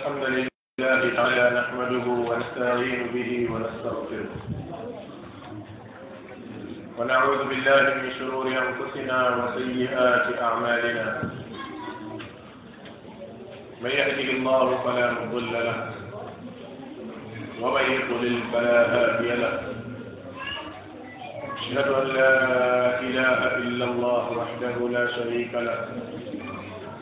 الحمد لله تعالى نحمده ونستعين به ونستغفره ونعوذ بالله من شرور انفسنا وسيئات اعمالنا من يهده الله فلا مضل له ومن يضلل فلا هادي له اشهد ان لا اله الا الله وحده لا شريك له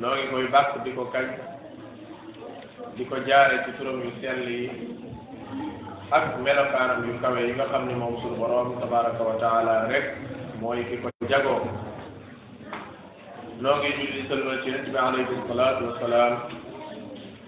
noo ngi koy bàkk di ko kañ di ko jaare ci turam yu sell yi ak melokaanam yu kawe yi nga xam ne moom suñu borom tabaraka wa taala rek mooy ki ko jagoo noo ngi julli sëlmal ci yonent bi alayhi salaatu wasalaam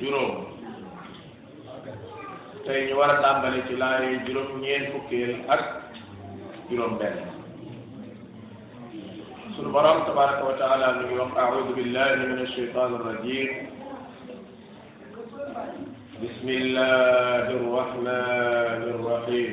juróom tey ñu war a tàmbali ci laaye juróom ñeen fukkeel ak juróom benn sunu borom tabaraka wa taala mi ngi wax audu billahi min alsheitan arrajim bismillahi arrahmani arrahim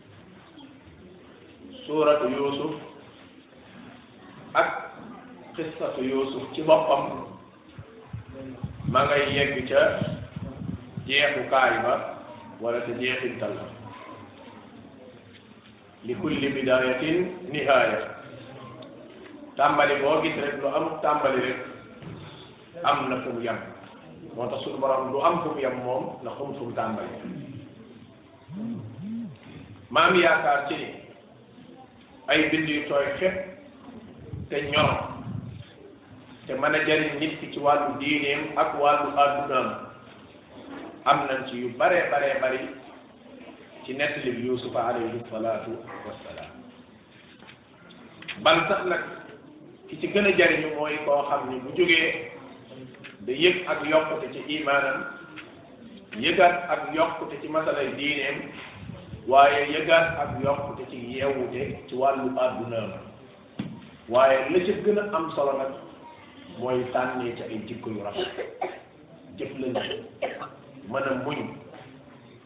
suuratu yuusuf ak qissatu yuusuf ci boppam ma ngay yegg ca jeexukaay ba wala ca jeexintal ba li kulli bidayatin nihaaya tàmbali boo gis rek lu am tàmbali rek am na fu mu yem moo tax suñu borom lu am fu mu yem moom na xam fu mu tàmbali maa ngi yaakaar ci ni ay bind yu tooy xepp te ñor te mën a jariñ nit ki ci wàllu diineem ak wàllu àddunaam am nañ ci yu bare bare bari ci nettali bi yusufa alayhi salaatu wassalaam bal sax nag ki ci gën a jariñu mooy koo xam ni bu jógee da yëg ak yokkute ci imaanam yëgaat ak yokkute ci masalay diineem waaye yëgaat ak yokkute ci yeewute ci wàllu àddunaam waaye la ca gën a am solo nag mooy tànnee ca ay jikko yu rafet jëflante mën a muñ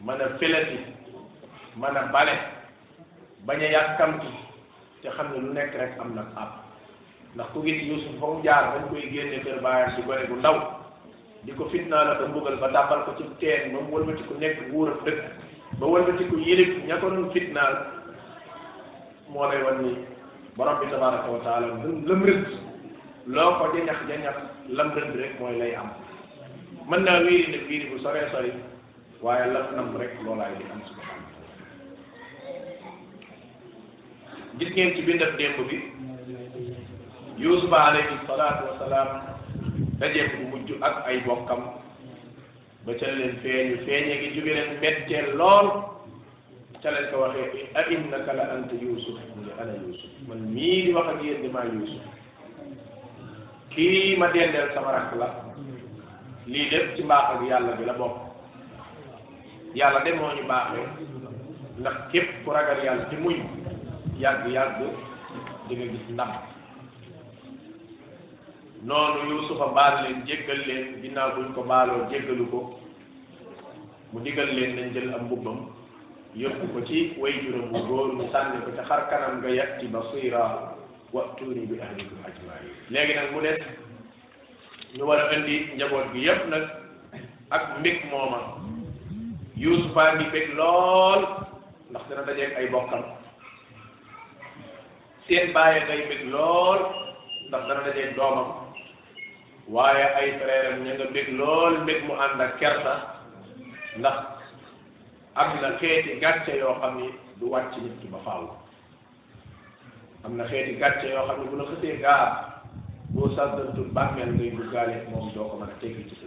mën a filati mën a bale bañ a yàkkamti te xam ne lu nekk rek am na ab ndax ku gis Yuusuf fa mu jaar bañ koy génne kër baayam si gone bu ndaw di ko fitnaa la ko mbugal ba tàbbal ko ci teen ba mu wëlbati ku nekk wuur ak dëkk ba wëlbati ku yilif ña ko doon fitnaal moo lay wan ni borom bi tabaraka wa taala lëm lëm rëdd loo ko jañax jañax lam rëdd rek mooy lay am mën naa wiiri nag wiiri bu sore sori waaye la mu nam rek loolaay di am subhanahu gis ngeen ci bindab démb bi yusufa alayhi salaatu wasalaam dajeek bu mujj ak ay bokkam ba ca leen feeñu feeñe gi jóge leen mbetteel lool ca lañ ko waxee a innaka la anta yusuf mu ne ana yusuf man mii di wax ak yéen di maa yusuf kii ma dendeel sama rakk la lii lépp ci mbaax ak yàlla bi la bokk yàlla de moo ñu baaxee ndax képp ku ragal yàlla ci muñ yàgg yàgg di nga gis ndam noonu yusufa baal leen jéggal leen ginnaaw buñ ko baaloo jéggalu ko mu digal leen nañ jël am mbubbam yóbbu ko ci way juróom bu góor mu sànni ko ca xar kanam nga yàtti basira wa'tuuni bi ahlikum ajmain léegi nag mu des ñu war a indi njaboot bi yépp nag ak mbég mooma Yuusufa ngi bég lool ndax dina dajeeg ay bokkam seen bàyyi ngay bég lool ndax dana dajeeg doomam waaye ay frère am ña nga bég lool mbég mu ànd ak kersa ndax am na xeeti gàcce yoo xam ni du wàcc nit ki ba faaw am na xeeti gàcce yoo xam ne bu la xësee gaar boo sàggantul bàmmeel ngay duggaale moom doo ko mën a teggi ci sa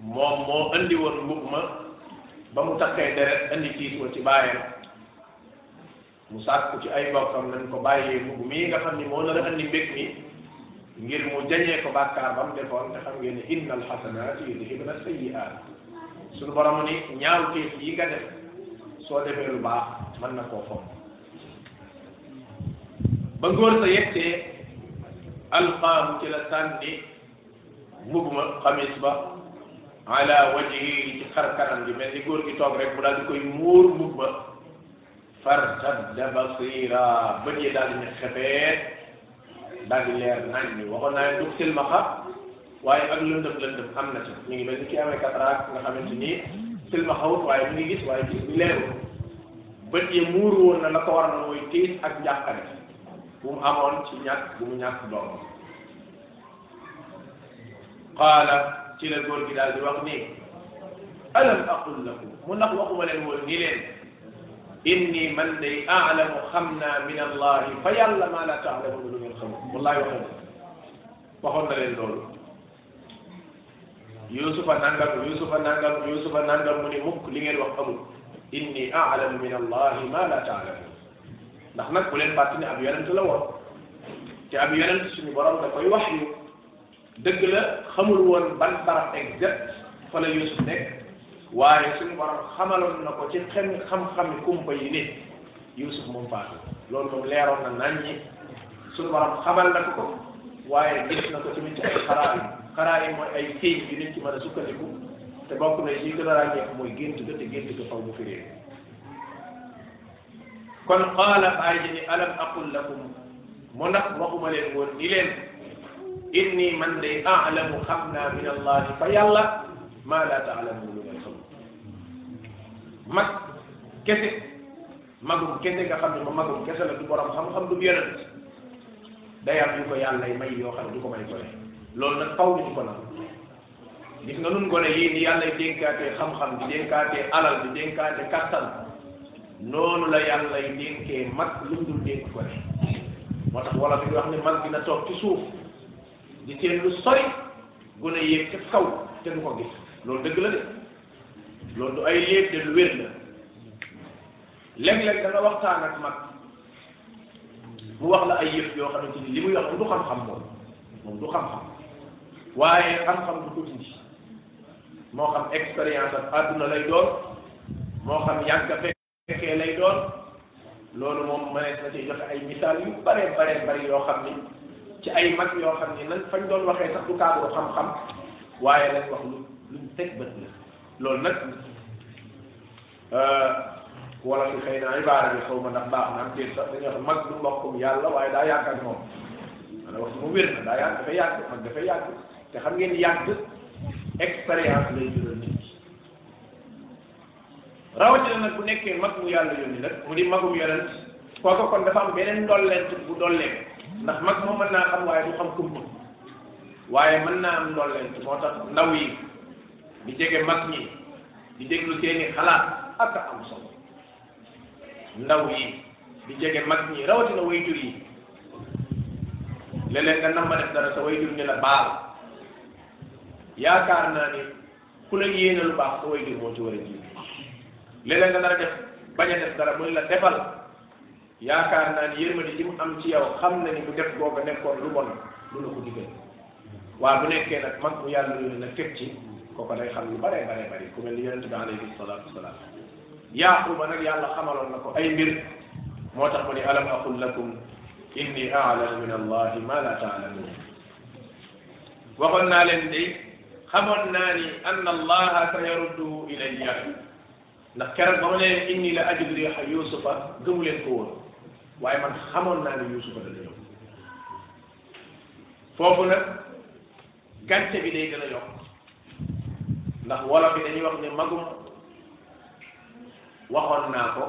moom moo andi woon mbub ma ba mu takkee deret andi tiis wa ci bàyyam mu sàkku ci ay bokkam nañ ko bàyyee mbub mii nga xam ni moo nar a andi mbég mi ngir mu jañee ko bàkkaar ba mu defoon te xam ngeen ne inna alxasanaati yudhibna sayyi'aat suñu borom ni ñaaw teef yi nga def soo defee lu baax mën na koo fomm ba ngóor sa yettee alqaamu ci la sànni mbubb ma xamis ba ala wajhi ci xar kanam bi mel ni góor gi toog rek mu daal di koy muur mbubb ma fartadda basira bët yi daal di ne xebeet daal di leer nañ ni waxoon naa ne du silmaxa waaye ak lëndëm lëndëm am na ci mi ngi mel ni ki amee cataracte nga xamante ni silmaxawut waaye mi ngi gis waaye gis bi leerul bët yi muur woon na la ko waral mooy tiis ak njàqare bu mu amoon ci ñàkk bu mu ñàkk doom qaala ci la góor gi daal di wax ni alam aqul lakum mu ndax waxuma leen woon ni leen inni man day aalamu xam naa min allahi fa yàlla maa la taalamuuna lu ngeen xamul wallahi waxoon waxoon na leen loolu yusufa nangam yusufa nangam yusufa nangam mu ni mukk li ngeen wax amul inni aalamu min allahi maa la taalamuun ndax nag bu leen fàttali ne ab yonent la woon te ab yonent suñu borom da koy wax yu dëgg la xamul woon ban barab exact fa la Yuusuf nekk waaye suñu borom xamaloon na ko ci xem xam-xami kumpa yi nit Yuusuf moom faatu loolu moom leeroon na nañ ñi suñu borom xamal na ko waaye gis na ko tamit ci ay xaraa yi xaraa yi mooy ay téy yu nit ci mën a sukkandiku te bokk na yi gën a ràññeeku mooy gént ga te gént ga faw mu firee kon qaala baay ji ni alam aqul lakum mu ndax waxuma leen woon ni leen inni man day alamu xam naa min allahi fa yàlla maa laa taalamu lu ngeen xam mag kese magum kese nga xam ne ma magum kese la du borom xam-xam du yonent day am yu ko yàlla may yoo xam ne du ko may ko loolu nag faw ñu ko nangu gis nga nun gone yii ni yàlla dénkaatee xam-xam di dénkaatee alal di dénkaate kattan noonu la yàlla dénkee mag lu mu dul dénk ko ne moo tax wala fi wax ne mag dina toog ci suuf di teen lu sori gone yéeg ca kaw te du ko gis loolu dëgg la de loolu du ay léeb de lu wér la léeg-léeg da nga waxtaan ak mag mu wax la ay yëf yoo xamante ni li muy wax du xam-xam moom moom du xam-xam waaye xam-xam du ko dindi moo xam expérience ak àdduna lay doon moo xam yàgg a fekkee lay doon loolu moom mënees na ci joxe ay misaal yu bare bare bari yoo xam ni ci ay mag yoo xam ni nan fañ doon waxee sax du cadre xam-xam waaye lañ wax lu luñ teg bët la loolu nag euh, wala si xëy na ibaara bi xaw ma ndax baax na am déet sax dañuy wax mag du mbokkum yàlla waaye daa yàgg ak moom maanaam wax mu wér na daa yàgg dafay yàgg mag dafay yàgg te xam ngeen yàgg expérience lay jural nit ki rawatina nag bu nekkee mag mu yàlla yónni nag mu di magum yonent kooku kon dafa am beneen ndolleent bu dollee ndax mag moom mën naa xam waaye du xam kumpa waaye mën naa am ndolleent moo tax ndaw yi di jege mag ñi di déglu seeni xalaat ak am solo ndaw yi di jege mag ñi rawatina way jur yi léeg-léeg nga nam ma def dara sa way jur ni la baal yaakaar naa ni ku la yéene lu baax sa way jur moo ci war a jiitu léeg-léeg nga dara def bañ a def dara mu ne la defal yaakaar naa ni yërmande ji mu am ci yow xam na ni bu def booba nekkoon lu bon lu la ko digal waa bu nekkee nag mag mu yàlla yónni nag teg ci kooku day xam lu bare bare bari ku mel ni yonente bi alayhi salatu wasalaam yaaquba nag yàlla xamaloon na ko ay mbir moo tax mu ne alam aqul lakum inni aalamu min allahi ma la taalamun waxoon naa leen de xamoon naa ni anna allaha sa yaruddu ilayya ndax keroog ba ma leen inni la ajidu riixa yuusufa gëmu leen ko woon waaye man xamoon naa ne yuusufa dana ñëw foofu nag gàncax bi day gën a yokk ndax wolof bi dañuy wax ne magum waxoon naa ko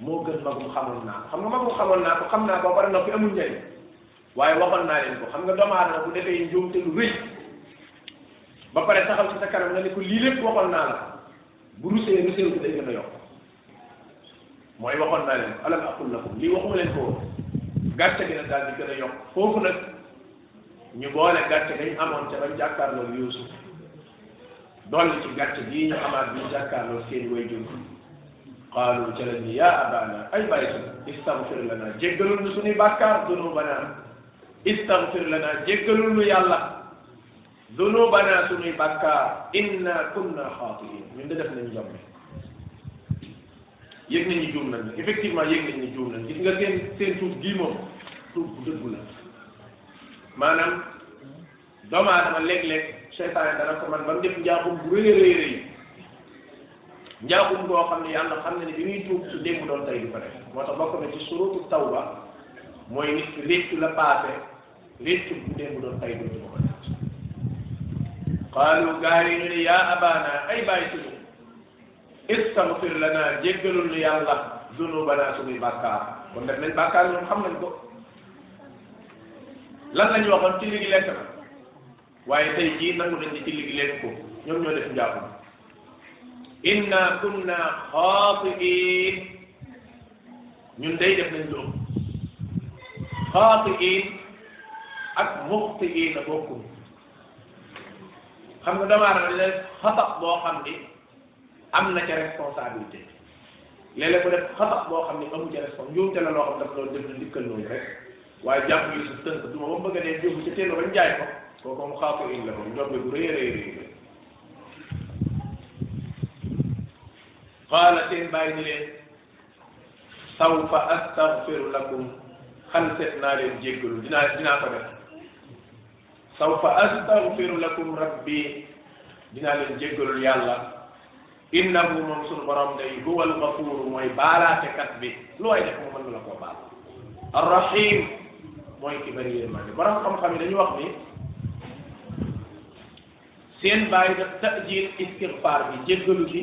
moo gën magum xamoon naa ko xam nga magum xamoon naa ko xam naa ko war na fi amul njëriñ waaye waxoon naa leen ko xam nga doomu aadama bu defee njuumte lu rëy ba pare taxaw ci sa kanam nga ne ko lii lépp waxoon naa la bu rusee rusee bu day gën a yokk mooy waxoon naa leen alam aqul lakum lii waxuma leen ko gàcce gi nag daal di gën a yokk foofu nag ñu boole gàcce gañ amoon ca bañ jàkkaarloo Yuusuf dolli ci gàcce gii ñu amaat bi jàkkaarloo seen way jur qaalu ca lañ ni yaa abana ay bàyyi sun istaghfir lana jéggalul nu suñuy bàkkaar dunubana istaghfir lana jéggalul nu yàlla dunubana sunuy bàkkaar inna kunna xaatiin ñun de def nañu jàmm yëg nañu juum nañ effectivement yëg nañu juum nañ gis nga seen seen tuub gii moom tuub bu dëggu la maanaam doomu aadama léeg-léeg seytaane dana ko man ba mu def njaaxum bu rëy rëy rëy njaaxum boo xam ne yàlla xam ne ne bi muy tuub su démb doon tey du ko def moo tax bokk na ci surutu tawba mooy nit ki réccu la paase réccu bu dee mu doon tay dootu ma ko def qaalu gaa yi ñu ne yaa abaana ay bàyyi suñu istaghfir lana jéggalul nu yàlla zunubana suñuy bàkkaar kon def nañ bàkkaar ñoom xam nañ ko lan lañu waxoon ci léegi lekk na waaye tey jii nangu nañ ci julli gi lekk ko ñoom ñoo def njaaxum inna kunna xaatiin ñun day def nañ lu ëpp xaatiin ak muxtiin a bokkul xam nga damaa def xata boo xam ni am na ca responsabilité léeg-léeg mu def xabax boo xam ne amu ca responsabilité njuumte la loo xam dafa doon def na ndikkal noonu rek waaye jàpp Yusuf tënk du ma ba mu bëgg a dee jógu ca teelu bañ jaay ko kooku mu xaw ko in la moom njombe bu rëy rëy rëy qaala seen bàyyi ni leen sawfa astaghfiru lakum xalset naa leen jéggalu dinaa dinaa ko def sawfa astaghfiru lakum rabbi dinaa leen jéggalul yàlla innahu moom sunu borom day huwa algafuur mooy baalaatekat bi lu waay def mu mën la koo baal arrahim mooy ki bëri yërmande borom xam-xam yi dañu wax ni seen bàyyi daf tajil istigfaar bi jéggalu ci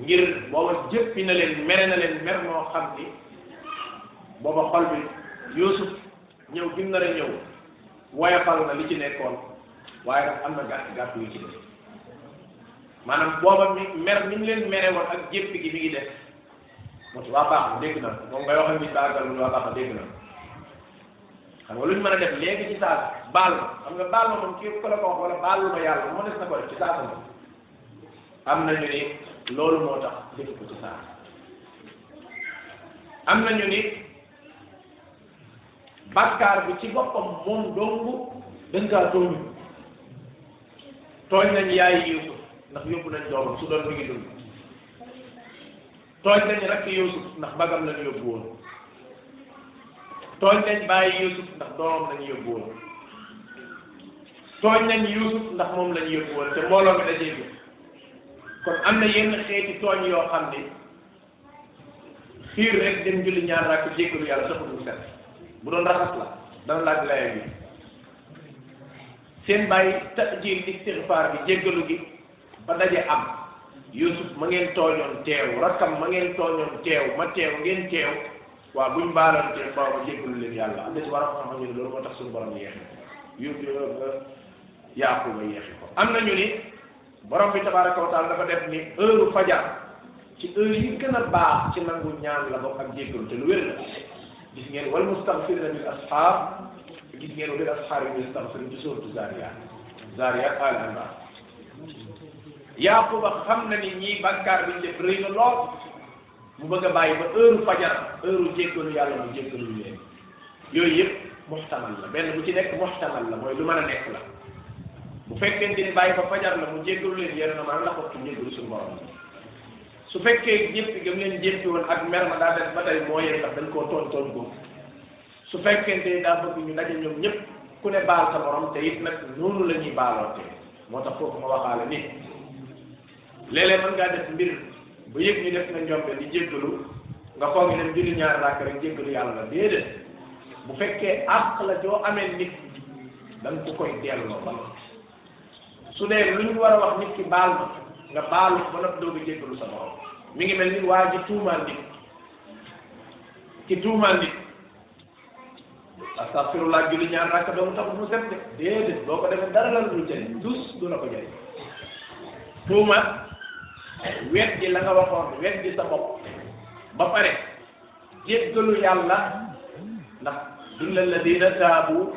ngir booba jëppi na leen mere na leen mer moo xam ni booba xol bi Yuusuf ñëw bi mu nar a ñëw woyofal na li ci nekkoon waaye nag am na gàtt gàtt yu ci def maanaam booba mi mer ni mu leen mere woon ak jépp gi mi ngi def moo ci waa baax na dégg na moom ngay wax ak nit baagal mu ne waa baax na dégg na xam nga lu ñu mën a def léegi ci saa si baal ma xam nga baal ma moom kii ko la ko wax wala baal ma yàlla moo des na ko def ci saa si moom am nañu ni loolu moo tax def ko ci saa si am nañu ni bàkkaar bi ci boppam moom dong dañ kaa tooñ tooñ nañ yaay Yuusuf ndax yóbbu nañ doomam su doon mi ngi dund tooñ nañ rakk Yuusuf ndax bagam lañ yóbbu woon tooñ nañ bàyyi Yuusuf ndax doomam lañ yóbbu woon tooñ nañ Yuusuf ndax moom lañ yóbbu woon te mbooloo mi dajee bi kon am na yenn xeeti tooñ yoo xam ne xiir rek dem julli ñaar rakk jéggalu yàlla sa xol set bu doon raxas la dana laaj laya bi seen bàyyi tajil istighfar bi jéggalu gi ba daje am yusuf ma ngeen tooñoon teew rakkam ma ngeen tooñoon teew ma teew ngeen teew waaw buñ baalante baaw ma jéggalu leen yàlla am des war a xam ñu ne loolu moo tax suñu borom yeexe yu yaaquba yeexe ko am nañu ni borom bi tabaraka wa taala dafa def ni heure fajar ci heure yi gën a baax ci nangu ñaan la bokk ak jéggalu te lu wér la gis ngeen wal mustaghfirina bil ashar gis ngeen wa bil ashar yi mustaghfirin ci sourate zariyat zariyat al imran yaquba xam na ni ñii bàkkaar bi def rëy na lool mu bëgg a bàyyi ba heure fajar heure jéggalu yàlla mu jéggalu leen yooyu yëpp muxtamal la benn bu ci nekk muxtamal la mooy lu mën a nekk la bu fekkente ni bàyyi ba fajar la mu jéggalu leen yéen a mën a la ko ci jéggalu suñu borom su fekkee jéppi gëm leen jéppi woon ak mer ma daa def ba tey moo yee ndax dañ koo toon toon ko su fekkente ni daa bëgg ñu daje ñoom ñëpp ku ne baal sa morom te it nag noonu la ñuy baaloonte moo tax foofu ma waxaale ni léeg-léeg mën ngaa def mbir ba yëg ni def nga njombe di jéggalu nga foog ne dem julli ñaar rakk rek jéggalu yàlla déedéet bu fekkee àq la joo amee nit da nga ko koy delloo ba su dee lu ñu war a wax nit ki baal ma nga baalu ba noppi doog a jéggalu sa borom mi ngi mel ni waa ji tuumaal nit ki tuumaal nit astaghfirullah julli ñaar rakka doomu tax mu set de déedéet boo ko defee dara la lu jëriñ dus du la ko jëriñ tuuma wet gi la nga waxoon wet gi sa bopp ba pare jéggalu yàlla ndax dulla alladina taabu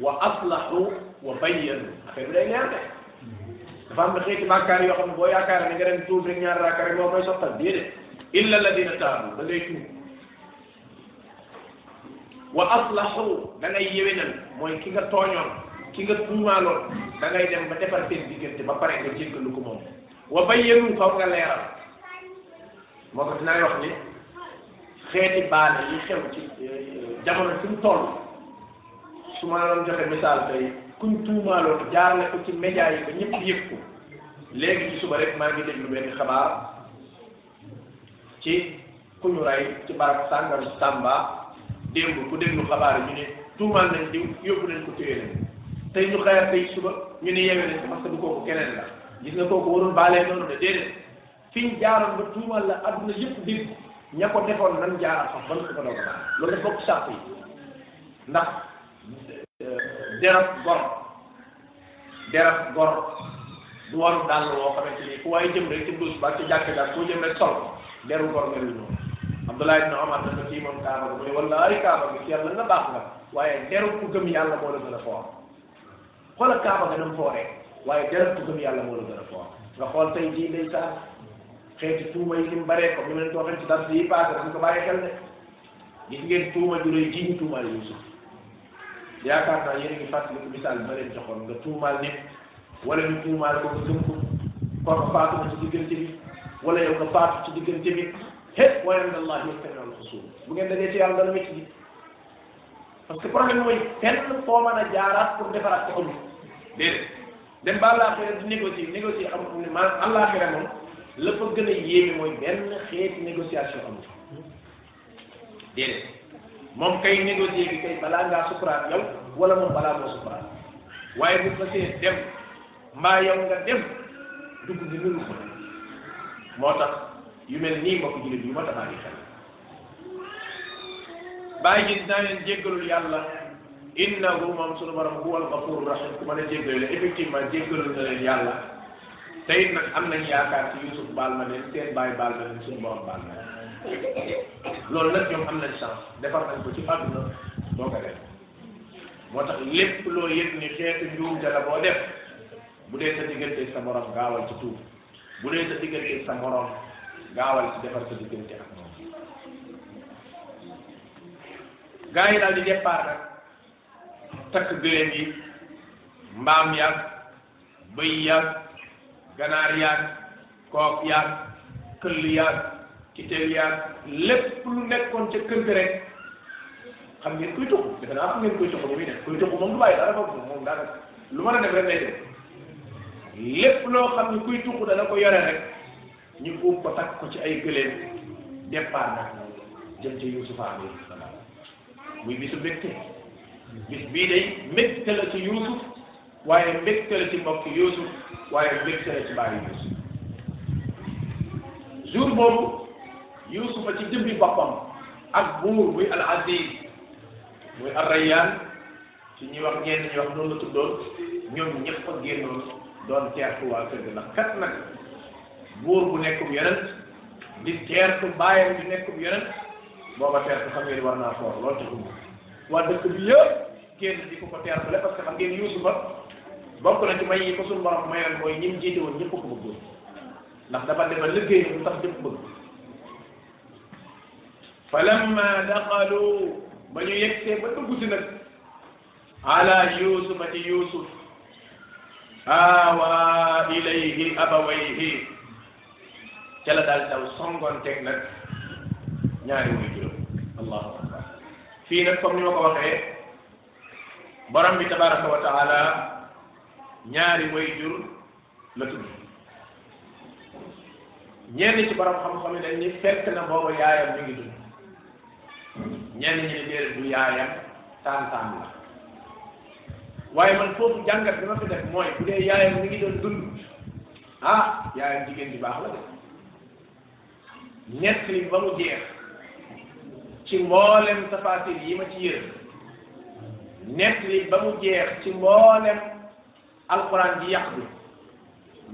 wa aslahu wa bayyanu affaire bi day leer de dafa am na xeeti bàkkaar yoo xam ne boo yaakaar ne nga dem tuub rek ñaar rakka rek moo koy sottal déedéet illa alladina taabu da ngay tuub wa aslahu da ngay yewenal mooy ki nga tooñoon ki nga tuumaaloon da ngay dem ba defar seen diggante ba pare nga jéggalu ko moom wa bayyanu faw nga leeral moo ko dinaay wax ni xeeti baale yi xew ci euh, jamono fi mu toll su ma doon joxe misaal tey kuñ tuumaaloon jaarale ko ci média yi ba ñëpp yëpp ko léegi ci suba rek maa ngi déglu benn xabaar ci ku ñu rey ci barab sàngam Tamba démb ku déglu xabaar yi ñu ne tuumaal nañ diw yóbbu nañ ko téye nañ tey ñu xëyaat tey suba ñu ne yewe nañ ko parce que du kooku keneen la gis nga kooku warul baalee noonu de déedéet fi ñu jaaroon ba tuumaal la adduna yëpp dégg ña ko defoon nan jaaral sax ban ko doog a loolu dafa bokk sàpp yi ndax euh, derab gor derab gor du waru dàll woo xamante ni fu waaye jëm rek ci douche ba ci jàkk daal foo jëm rek sol deru gor melul noonu Abdullah ibn Omar dafa ci moom kaaba bi mu ne wallahi kaaba bi ci yàlla nga baax nga waaye deru ku gëm yàlla moo la gën a foor xoolal kaaba nga nam fooree waaye deru ku gëm yàlla moo la gën a foor nga xool tey jii day saa xeeti tuuma yi ni mu baree ko ni ma leen ko waxee ci dars yi passé dañ ko bàyyi xel de gis ngeen tuuma ju rëy ji ñu tuumaal Yuusuf yaakaar naa yéen a ngi fàttaliku misaal bi ma leen joxoon nga tuumaal nit wala ñu tuumaal ko nga gëm ko kooku faatu na ci diggante bi wala yow nga faatu ci diggante bi hét wa inda allahi yastamiul xusuum bu ngeen dajee ci yàlla dana métti ji parce que problème mooy fenn foo mën a jaaraat pour defaraat ko amul déedéet dem ba àllaaxira di négocier négocier amul ne maanaam àllaaxira moom la fa gën a yéeme mooy benn xeeti négociation amul déedéet moom kay négocier bi kay balaa ngaa sukuraat yow wala moom balaa moo sukuraat waaye bu fasee dem mbaa yow nga dem dugg ni nuru ko moo tax yu mel nii mbokk jullit yu ma tamaa ngi xel bàyyi ji dinaa leen jéggalul yàlla innahu moom sunu borom huwal ghafur rahim ku mën a jéggale la effectivement jéggalul na leen yàlla te it nag am nañ yaakaar ci Yusuf baal ma leen seen baay baal ma leen suñu borom baal ma loolu nag ñoom am nañ chance defar nañ ko ci àdduna doo ko def moo tax lépp loo yëg ni xeetu njuumte la boo def bu dee sa diggante sa morom gaawal ci tuub bu dee sa diggante sa morom gaawal ci defar sa diggante ak moom gaa yi daal di départ nag takk gëléem yi mbaam yaag bëy yaag ganaar yaag koof yaag këll yaag kiteel yaag lépp lu nekkoon ca kër ga rek xam ngeen kuy tuxu defe naa xam ngeen kuy tuxu bu muy def kuy tuxu moom du bàyyi dara foofu moom daanaka lu mën a def rek lay def lépp loo xam ne kuy tuxu dana ko yore rek ñu buub ko takk ko ci ay gëléem départ nag jëm ci Yuusufa alayhi salaam muy bisu mbégte bis bii day mbégte la ci Yuusuf waaye mbégte la ci mbokk Yuusuf waaye mbégte la ci bàyyi Yuusuf jour boobu Yuusufa ci jëmmi boppam ak buur muy al aziz muy ar rayyan su ñuy wax ñenn ñi wax noonu la tuddoon ñoom ñëpp a génnoon doon teertu waa kër gi ndax kat nag buur bu nekkum yonent di teertu bàyyam di nekkum yonent booba teertu xam ngeen war naa foor loolu taxul waa dëkk bi yëpp génn di ko ko teertu la parce que xam ngeen Yuusufa bokk na ci may yi ko suñu borom mayoon mooy ñim jiite woon ñëpp ko bëggoon ndax dafa demal liggéey bu tax ñëpp bëgg fa lamma daqalu ba ñu yegsee ba dugg si nag ala yusufa ci yusuf awa ilayhi abawayhi ca la daal daw songonteeg nag ñaari wuy juróom allahu akbar fii nag comme ni ma ko waxee borom bi tabaraka wa taala ñaari way jur la tudd ñenn ci borom xam-xam yi dañ ni fekk na booba yaayam mi ngi dund ñenn ñi ne déedéet du yaayam tantam la waaye man foofu jàngat bi ma fi def mooy bu dee yaayam mi ngi doon dund ah yaayam jigéen ju baax la de ñett li ba mu jeex ci mboolem tafaasil yi ma ci yër ñett li ba mu jeex ci mboolem alquran ji yàq bi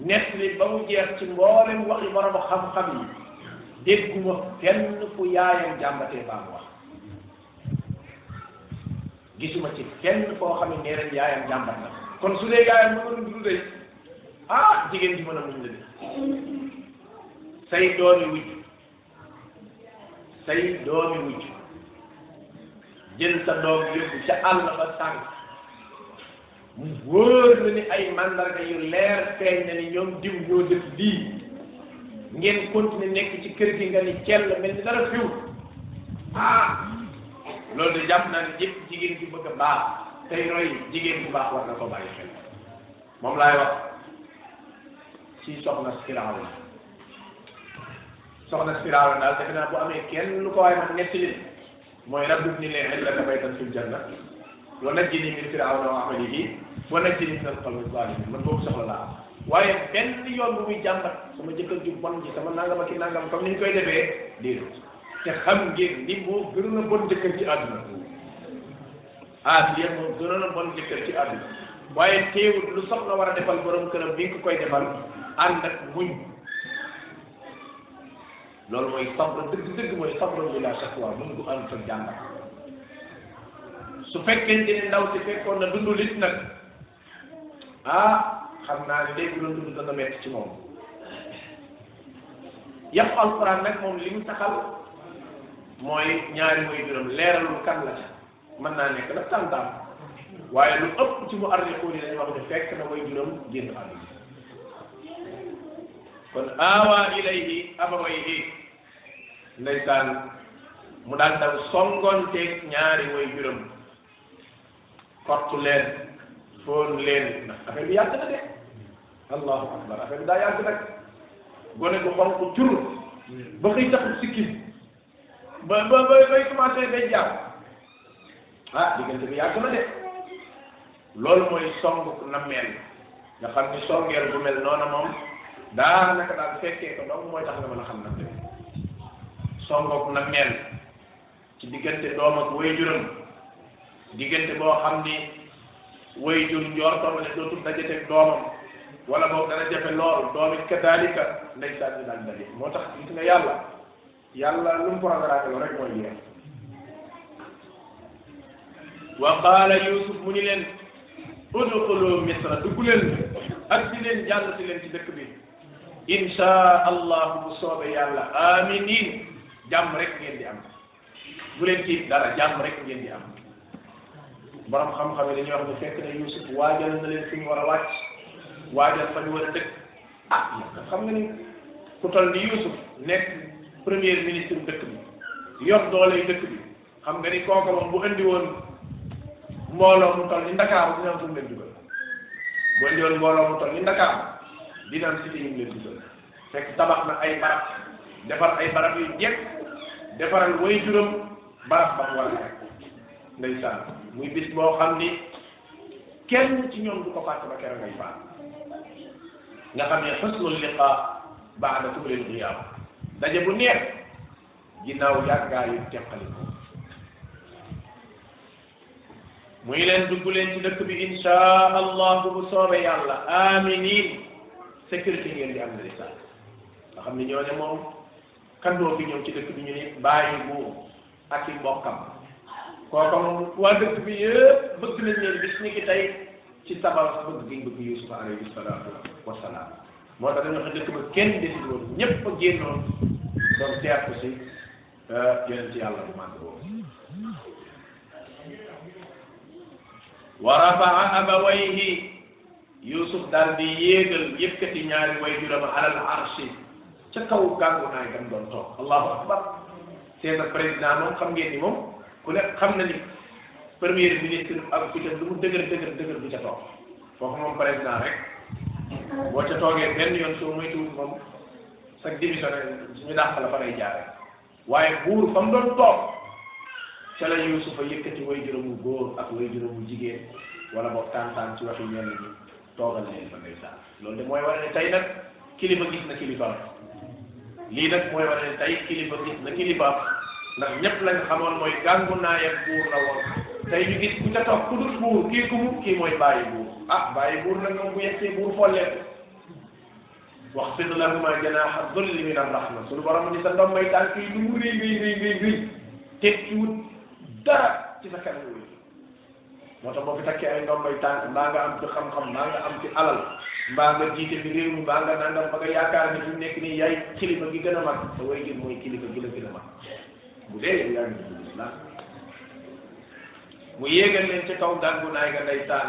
nett li ba mu jeex ci mboolem waxi borom xam-xam yi dégguma kenn fu yaayam jàmbatee baa mu wax gisuma ci kenn koo xam ne nee nañ yaayam jàmbat na kon su dee yaayam mu mën a dund day ah jigéen ji mën a muñ la de say doom yi wujj say doomi wujj jël sa doom yóbbu ca àll ba sànq mu wóor na ni ay mandarga yu leer feeñ na ni ñoom diw ñoo def lii ngeen continuer nekk ci kër gi nga ni cell mel ni dara fiw ah loolu de jàpp naa ne yëpp jigéen ju bëgg a baax tey roy jigéen bu baax war na ko bàyyi xel moom laay wax ci soxna Firawna soxna Firawna daal defe naa bu amee kenn lu ko waaye man ñetti nit mooy rabbi ibni li indaka baytan fil janna wa najjini min firawna wa amalihi wa najjini min alqawmi zalimin man boobu soxla laa am waaye benn yoon bu muy jàmbat sama jëkkër ju bon ji sama nangam ak i nangam comme ni ñu koy defee déedéet te xam ngeen ni moo gënoon a bon jëkkër ci àdduna Asiya moom gënoon a bon jëkkër ci àdduna waaye teewut lu soxna war a defal borom këram bi nga koy defal ànd ak muñ loolu mooy sabr dëgg dëgg mooy sabr bi la shakwa muñ gu ànd ak jàmbar su fekkente ni ndaw si fekkoon na dundu lit nag ah xam naa ne léegi doon dund dana metti ci moom yàqu alquran nag moom li mu taxal mooy ñaari way juróom leeralul kan la ca mën naa nekk nag tàntaam waaye lu ëpp ci mu arrikoon yi dañu wax ne fekk na way juróom génn àdduna kon awa ilayhi abawayhi ndeysaan mu daal daw songonteeg ñaari way juróom kottu leen foon leen ndax affaire bi yàgg na de allahu akbar affaire bi daa yàgg nag gone gu xonq cur ba xëy taxul sikkim ba ba ba bay commencé bay jàpp ah diggante bi yàgg na de loolu mooy song nammeel nga xam ni songeel bu mel noona moom daanaka daal fekkee ko donc mooy tax nga mën a xam nammeel songook nammeel ci diggante doom ak waajuram diggante boo xam ni waajur njortoon ne dootul dajateeg doomam wala boog dana jafe lool doom it kadaalika ndeysaan bi daal daje moo tax gis nga yàlla yàlla lu mu programme loolu rek mooy jeex wa qaala yusuf mu ni leen udxulu misra dugg leen ak si leen jàll si leen ci dëkk bi insha allah bu soobee yàlla aminin jàmm rek ngeen di am bu leen ci dara jàmm rek ngeen di am borom xam-xam yi dañuy wax ne fekk na yusuf waajal na leen fi ñu war a wàcc waajal fa ñu war a dëkk ah xam nga ni ku toll ni Yuusuf nekk premier ministre dëkk bi yor doole dëkk bi xam nga ni kooka moom bu andi woon mbooloo mu toll ni Ndakaaru dina am fu mu leen dugal bu andi woon mbooloo mu toll ni Ndakaaru dina am cité yu mu leen dugal fekk tabax na ay barab defar ay barab yu jekk defaral way juróom barab ba mu war a nekk ndeysaan muy bis boo xam ni kenn ci ñoom du ko fàtte ba keroog ngay faat nga xam ne xusnul liqa baada tubril xiyaam daje bu neex ginnaaw yàggaayu teqali ko muy leen dugg leen ci dëkk bi insha allah bu soobee yàlla aminin sécurité ngeen di am ndeysaan nga xam ne ñoo ne moom kan doo fi ñëw ci dëkk bi ñu ne bàyyi buur ak i mbokkam kooka moom waa dëkk bi yëpp bëgg nañ leen bis ni ki tey ci sabal bëgg gi bëgg Yuusuf alayhi salaatu wa salaam moo tax dañoo xam dëkk ba kenn desul woon ñëpp a génnoon doon teertu si euh, yonent yàlla bu màgg boobu wa rafaa abawayhi yusuf daal di yéegal yëkkati ñaari way juram alal arshi ca kaw gàngu naay gam doon toog allahu akbar seen président moom xam ngeen ni moom ku ne xam na ni premier ministre ak ku ca lu mu dëgër dëgër dëgër du ca toog foofu moom président rek boo ca toogee benn yoon soo moytuwul moom sa démission ñu dàq la fa ngay jaare waaye buur fa mu doon toog ca la yuusufa yëkkati way juróomu góor ak way juróomu jigéen wala boog tàntaan ci waxi ñenn ñi toogal leen fa ndeysaan loolu de mooy wane ne tey nag kilifa gis na kilifaam lii nag mooy wane ne tey kilifa gis na kilifaam ndax ñëpp lañ xamoon mooy gàngu naayam buur la woon tey ñu gis ku ca toog ku dul buur kii ku mu kii mooy bàyyi buur ah bàyyi buur nag moom bu yegsee buur follee waxfid lahuma janaaxa dulli min arrahma suñu borom ni sa ndombay tànk yi lu mu rëy rëy rëy rëy rëy tekkiwut dara ci sa kanam wu moo tax boo fi takkee ay ndombay tànk mbaa nga am ci xam-xam mbaa nga am ci alal mbaa nga jiite fi réew mi mbaa nga nangam ba nga yaakaar ni fi mu nekk nii yaay kilifa gi gën a mag sa way jur mooy kilifa gi la gën a mag bu dee yow yaa ngi dugg islam mu yéegal leen ci kaw gàngu naay nga ndeysaan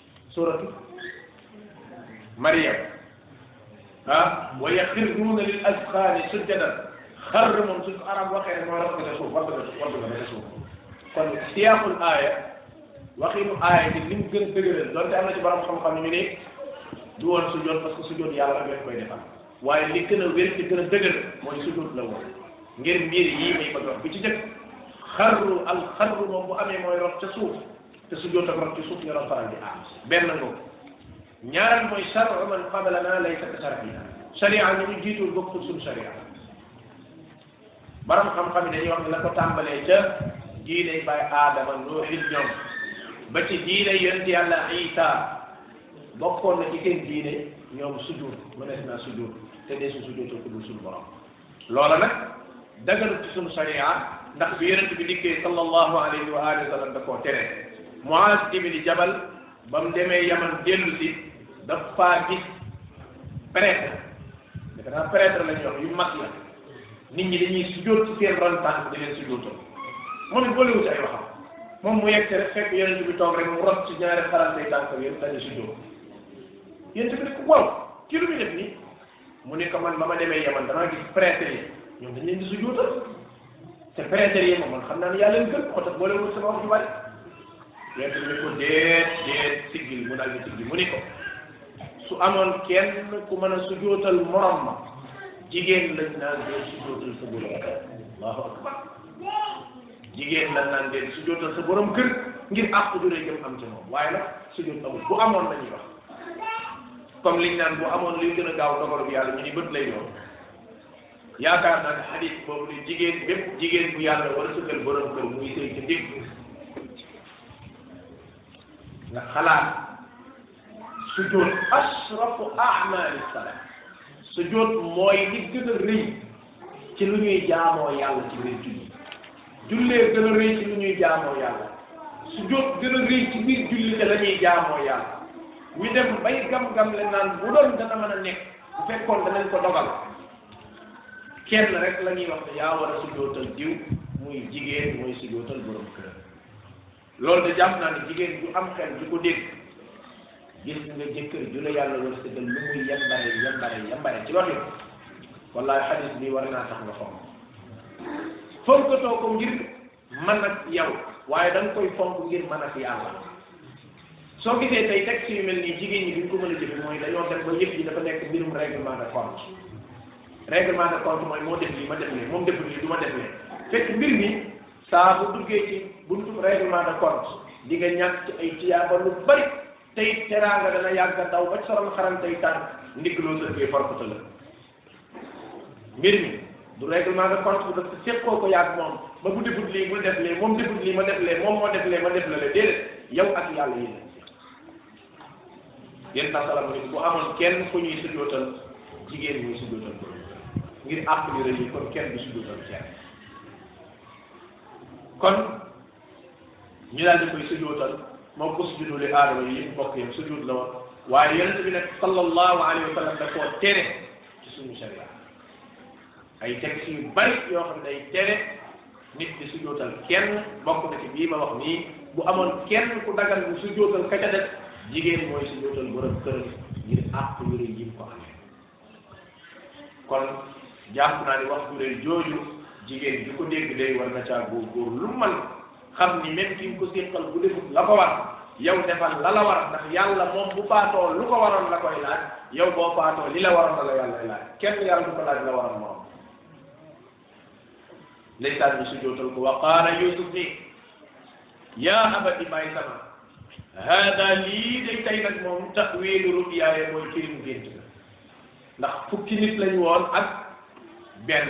suratu Maryam ah wa yaxirruuna lil azqaani sujjadan xarr moom suñ ko arab waxee rek mooy rafet nga suuf war nga suuf war nga suuf kon siyaaqul aaya waxinu aaya bi ni mu gën a dëgëral donte am na ci borom xam-xam ñu ne du woon sujjoon parce que sujjoon yàlla rek lañ koy defal waaye li gën a wér ci gën a dëgër mooy sujjoon la woon ngir mbir yii may bëgg wax bi ci jëkk xarru al xarru moom bu amee mooy rox ca suuf te su jot ak rot ci suuf ñu doon faral di aar benn nga ñaareel mooy charu man qabalana laysa ka sharina sharia ñu ñu jiitul bokkul suñu sharia borom xam-xam yi dañuy wax ne la ko tàmbalee ca diiney baay aadama nooxil ñoom ba ci diine yonent yàlla isa bokkoon na ci seen diine ñoom sujud mënees naa sujud te dee su sujud te ku dul suñu borom loola nag dagalu ci sunu sariya ndax bi yonent bi dikkee sallallahu alayhi wa alihi wa sallam da koo tere Muaz ibni Jabal ba mu demee Yaman dellu si dafa gis prêtre defe naa prêtre lañ wax yu mag la nit ñi dañuy sujjóot ci seen ron tànk di leen sujjóotal moom it boolewul ci ay waxam moom mu yegg rek fekk yonent bi toog rek mu rot ci ñaari xarante tànk yëpp dañu sujjóot yonent bi ne ko waaw kii lu muy def nii mu ne ko man ba ma demee yaman damaa gis prêtre yi ñoom dañ leen di sujjóotal te prêtre yi moom man xam naa ne yàlla leen gën moo tax boo leen wut sama wax ju bari yéen bi ne ko déet déet siggil mu daal di siggi mu ni ko su amoon kenn ku mën a sujjóotal morom ma jigéen lañ naan dee sujjóotal sa borom kër allahu akbar jigéen lañ naan dee sujjóotal sa borom kër ngir àq jure jëm am ci moom waaye nag sujjóot amul bu amoon la ñuy wax comme liñ naan bu amoon luy gën a gaaw dogalu yàlla ñu ni bët lay doon yaakaar naa ne xadis boobu ni jigéen bépp jigéen bu yàlla war a sëkkal borom kër muy sëy ci ndig nga xalaat sujjóot ashrafu a'maali salaat sujjóot mooy li gën a rëy ci lu ñuy jaamoo yàlla ci biir julli jullee gën a rëy ci lu ñuy jaamoo yàlla su jóot gën a rëy ci biir julli te la ñuy jaamoo yàlla ñu dem bay gam-gam le naan bu doon dana mën a nekk bu fekkoon danañ ko dogal kenn rek la ñuy wax ne yaa war a sujootal diw muy jigéen mooy sujootal borom kër loolu de jàpp naa ne jigéen bu am xel di ko dégg gis nga jëkkër ju la yàlla war sëgal lu muy yambare yambare yambare ci wax yi wallahi xadis bi war naa tax nga fonk fonkatoo ko ngir man ak yow waaye da nga koy fonk ngir man ak yàlla soo gisee tey texte yu mel nii jigéen ñi duñ ko mën a jëfe mooy dañoo dem ba yëf yi dafa nekk mbirum règlement de compte règlement de compte mooy moo def lii ma def lee moom def lii du ma def lee fekk mbir mi saa bu duggee ci buntum règlement de compte di nga ñàkk ci ay tiyaaba lu bari tey teraanga dana yàgg a daw ba ci sorom xaram tey tànk ndigg loo sëkkee forkuta la mbir mi du règlement de compte bu daf séqoo ko yàgg moom ba bu defut lii bul def lee moom defut lii ma def lee moom moo def lee ma def la le déedéet yow ak yàlla yéen yéen sa salam ni bu amoon kenn ku ñuy sujjootal jigéen ñuy sujjootal ko ngir àpp yu rëy yi kon kenn du sujjootal kenn kon ñu daal di koy sujjootal moom ko sujjudu li aadama yi yëpp bokk yam sujjud la woon waaye yonente bi nag sallallahu alayhi wa sallam da koo tere ci suñu sharia ay texte yu bari yoo xam ne day tere nit di sujootal kenn bokk na ci bii ma wax nii bu amoon kenn ku dagal bu sujootal ka ca def jigéen mooy sujootal borom këram ngir àq yu rëy yi ko amee kon jàpp naa ni wax ju rëy jooju jigéen ju ko dégg day war na caa góorgóor lu man xam ni même ki nga ko séqal bu defut la ko war yow defal la la war ndax yàlla moom bu faatoo lu ko waroon la koy laaj yow boo faatoo li la waroon la la yàlla laaj kenn yàlla du ko laaj la waroon moom ndeysaan bi sujootal ko wa qaala yusuf ni yaa abati may sama hada lii day tey nag moom tawilu ruyaaya mooy firim gént ndax fukki nit lañ woon ak benn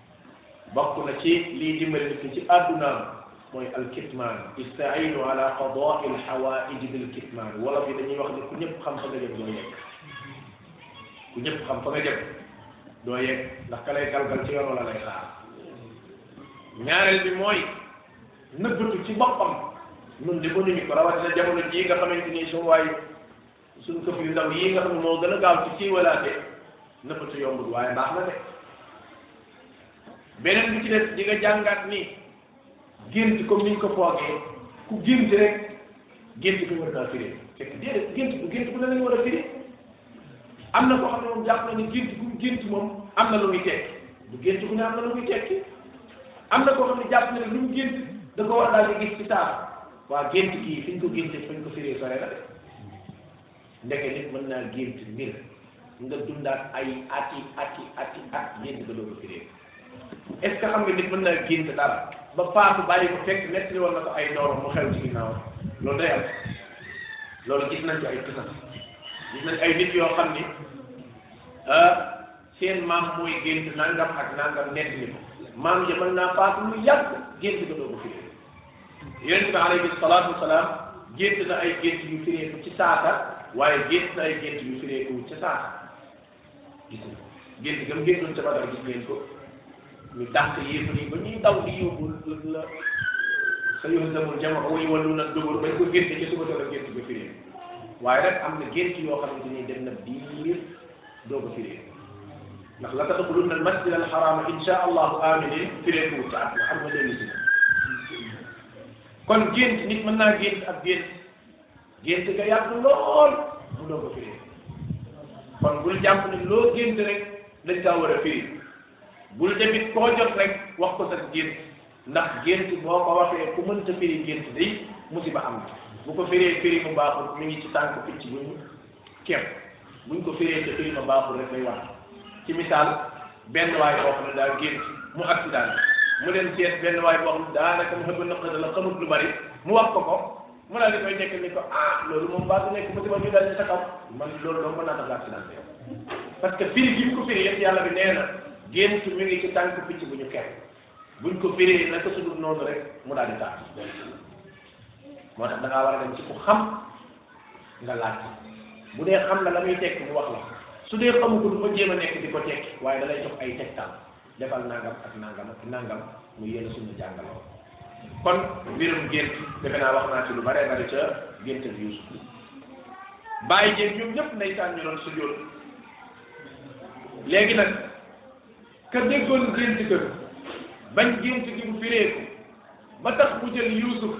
bokk na ci lii dimbali nit ki ci àddunaam mooy alkitmaan istainu ala qadaai alxawaaiji bilkitmaan wolof yi dañuy wax ne ku ñëpp xam fa nga jëm doo yegg ku ñëpp xam fa nga jëm doo yegg ndax ka lay galgal ci yoon wala lay xaar ñaareel bi mooy nëbbatu ci boppam nun di mënuñu ko rawatina jamono jii nga xamante ni su waay suñ këf yu ndaw yi nga xam ne moo gën a gaaw ci ci walaate nëppatu yombul waaye baax na de beneen bi ci des di nga jàngaat ni gént comme niñ ko foogee ku gént rek gént ko war naa firi fekk déedéet gént bu gént bu ne lañ war a firi am na koo xam ne moom jàpp na ni gént bu gént moom am na lu muy tekki bu gént bu ne am na lu muy tekki am na koo xam ne jàpp na ne lu mu gént da ko war daal di gis ci saa waa gént kii fi ñu ko génte fi ñu ko firee sore la de ndeke nit mën naa gént mbir nga dundaat ay ati ati ati at gént ba doo ko firee est ce que xam nga nit mën naa gént dara ba faatu bàyyi ko fekk nekk li woon na ko ay noor mu xew ci ginnaaw loolu day am loolu gis nañ ci ay kisam gis nañ ay nit yoo xam ni ah seen maam mooy gént nangam ak nangam nekk ni ko maam ja mën naa faatu lu yàgg gént ko doo ko firi yonent bi alayhi salaatu wasalaam gént na ay gént yu fireeku ci saaka waaye gént na ay gént yu fireeku ci saaka gis nga gént gam géntoon ca Badar gis ngeen ko ñu dàq yéefar yi ba ñuy daw di yóbbu la sa yoon la mu jama way wallu nag dugul bañ ko génte ci suba doon a gént ba firee waaye rek am na gént yoo xamante ni dem na biir doo ko firee ndax la tadxulunna al masjid al xaraama insha allahu aminin firee ko wut at la xam nga dellu si kon gént nit mën naa gént ak gént gént nga yàgg lool mu doo ko firee kon bul jàpp ne loo gént rek dañ kaa war a firi bul tamit koo jot rek wax ko sa gént ndax gént boo ko waxee ku mënta firi gént day musiba am na bu ko firee firi mu baaxul mi ngi ci tànk picc bu ñu kem buñ ko firee te firi ma baaxul rek lay wax ci misaal benn waay boo xam ne daa génn mu accident mu dem seet benn waay boo xam ne daanaka mu xëpp naq la xamut lu bari mu wax ko ko mu daal di koy nekk ni ko ah loolu moom baa du nekk ba dama ñu daal di sa kaw man loolu doo mën naa tax accident bi parce que firi bi ko firi yëpp yàlla bi nee na gént mi ngi ci tànk picc bu ñu ker buñ ko firee naka su dul noonu rek mu daal di tax moo tax da ngaa war a dem ci ku xam nga laaj bu dee xam na la muy tekk mu wax la su dee xamu ko du ko jéem a nekk di ko tekki waaye da lay jox ay tegtal defal nangam ak nangam ak nangam mu yéene suñu jàngaloo kon mbirum gént defe naa wax naa ci lu bare bari ca gént bi Yuusuf bàyyi jéeg ñoom ñëpp ndeysaan ñu doon sujjóot léegi nag ka déggoon gént ga bañ gént gi mu fireeku ba tax mu jël Yuusuf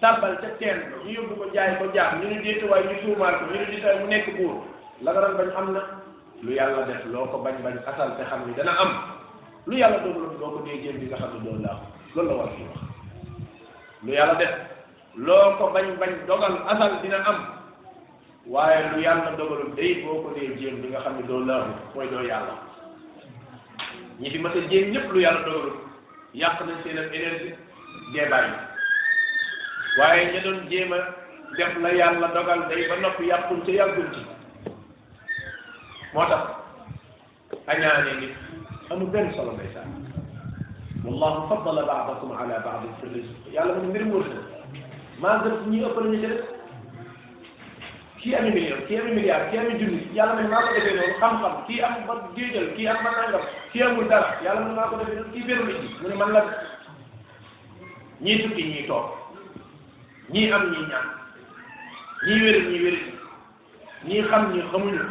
tàbbal ca teen ba ñu yóbbu ko jaay ko jaam ñu ne déet waaye ñu tuumaal ko ñu ne déet waaye mu nekk buur la nga doon bañ am na lu yàlla def loo ko bañ bañ asal te xam ni dana am lu yàlla dogaloon boo ko dee gént bi nga xam ne doon laa loolu la war fi wax lu yàlla def loo ko bañ bañ dogal asal dina am waaye lu yàlla dogalul day boo ko dee jéem di nga xam ne doo laamu mooy doo yàlla ñi fi mas a jéem ñëpp lu yàlla dogalul yàq nañ seen ak énergie dee bàyyi waaye ña doon jéem a def la yàlla dogal day ba noppi yàqul ca yàggul ci moo tax añaane nit amul benn solo ndeysaan wallahu faddala baadakum ala baadin fi rizq yàlla mu ne mbir mu wërsëg maa gën ñi ëpp nañu ci def kii ami million kii ami milliard kii ami junni yàlla man maa ko defee noonu xam-xam kii am ba géejal kii am ba nangam kii amul dara yàlla man maa ko defee noonu kii béru nit ñi mu ne man la ñii tukki ñii toog ñii am ñii ñaan ñii wér ñii wér ñii xam ñi xamuñu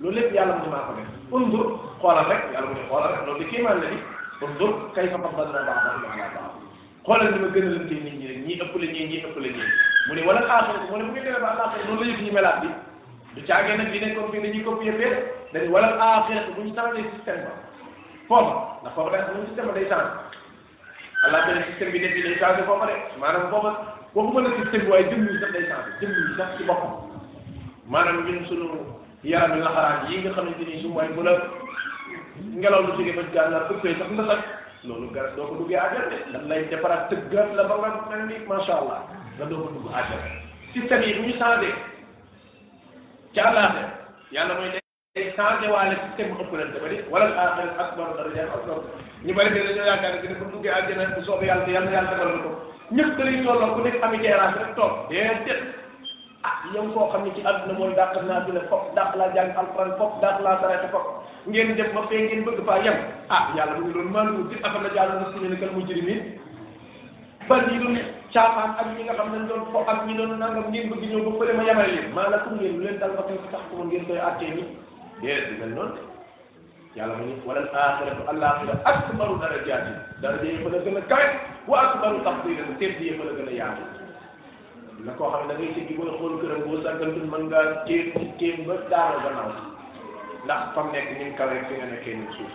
loolu lépp yàlla mu ne maa ko def undur xoolal rek yàlla mu ne xoolal rek loolu di kéemaan la di undur kay fa xam dana baax baax baax baax xoolal ni ma gën a lante nit ñi rek ñii ëpp la ñii ñii ëpp la ñii mu ne wala xaaxal mu ne bu ngeen demee ba àllaaxira noonu la yëf ñu melaat bi du caagee nag di nekkoon fii dañuy copier fee dañ wala aaxira bu ñu changé système ba foofa ndax foofa day am système ba day changé allah tane système bi nekk day changé foofa de maanaam foofa waxuma la système bi waaye jëmm yi sax day changé jëmm yi sax ci boppam maanaam ñun sunu yaram laxaraan yi nga xamante ni su mooy bu la ngelaw lu jógee ba gànnaar ëppee sax nga sax loolu garab doo ko duggee àjjana de lan lay defaraat tëggaat la ba nga mel ni macha allah nga doo ko dugg àjjana système yi bu ñu changé ci àllaaxe yàlla mooy te changé waale système bu ëppalante ba de wala aaxira akbar daraja akbar ñu bari de dañoo yaakaar ne bu duggee àjjana bu soobee yàlla yàlla yàlla defal na ko ñëpp da lay tolloo ku nekk ami terrasse rek toog déedéet ah yow koo xam ne ci àdduna mooy dàq naa dina fop dàq laa jàng alquran fop dàq laa sarate fop ngeen def ba fee ngeen bëgg faa yem ah yàlla bu ngi loolu maa ngi wut di affaire la jàll na suñu ne kal mujrimin ban yi doon caaxaan ak ñi nga xam ne doon fo ak ñi doon nangam ngeen bëgg ñëw ba fële ma yamal leen maa la kum ngeen lu leen dal ba tey sax ko ngeen koy àttee ni déedéet du mel noonu yàlla mu ni wala axiratu alaxira akbaru darajaati daraja yi fa la gën a kawe wa akbaru tafdilan tedd yi fa la gën a yaatu na koo xam ne da ngay sëggi booy xool këram boo sàggantul mën ngaa téen ci téen ba daara gannaaw ndax fam nekk ni mu kawe fi nga nekkee ni suuf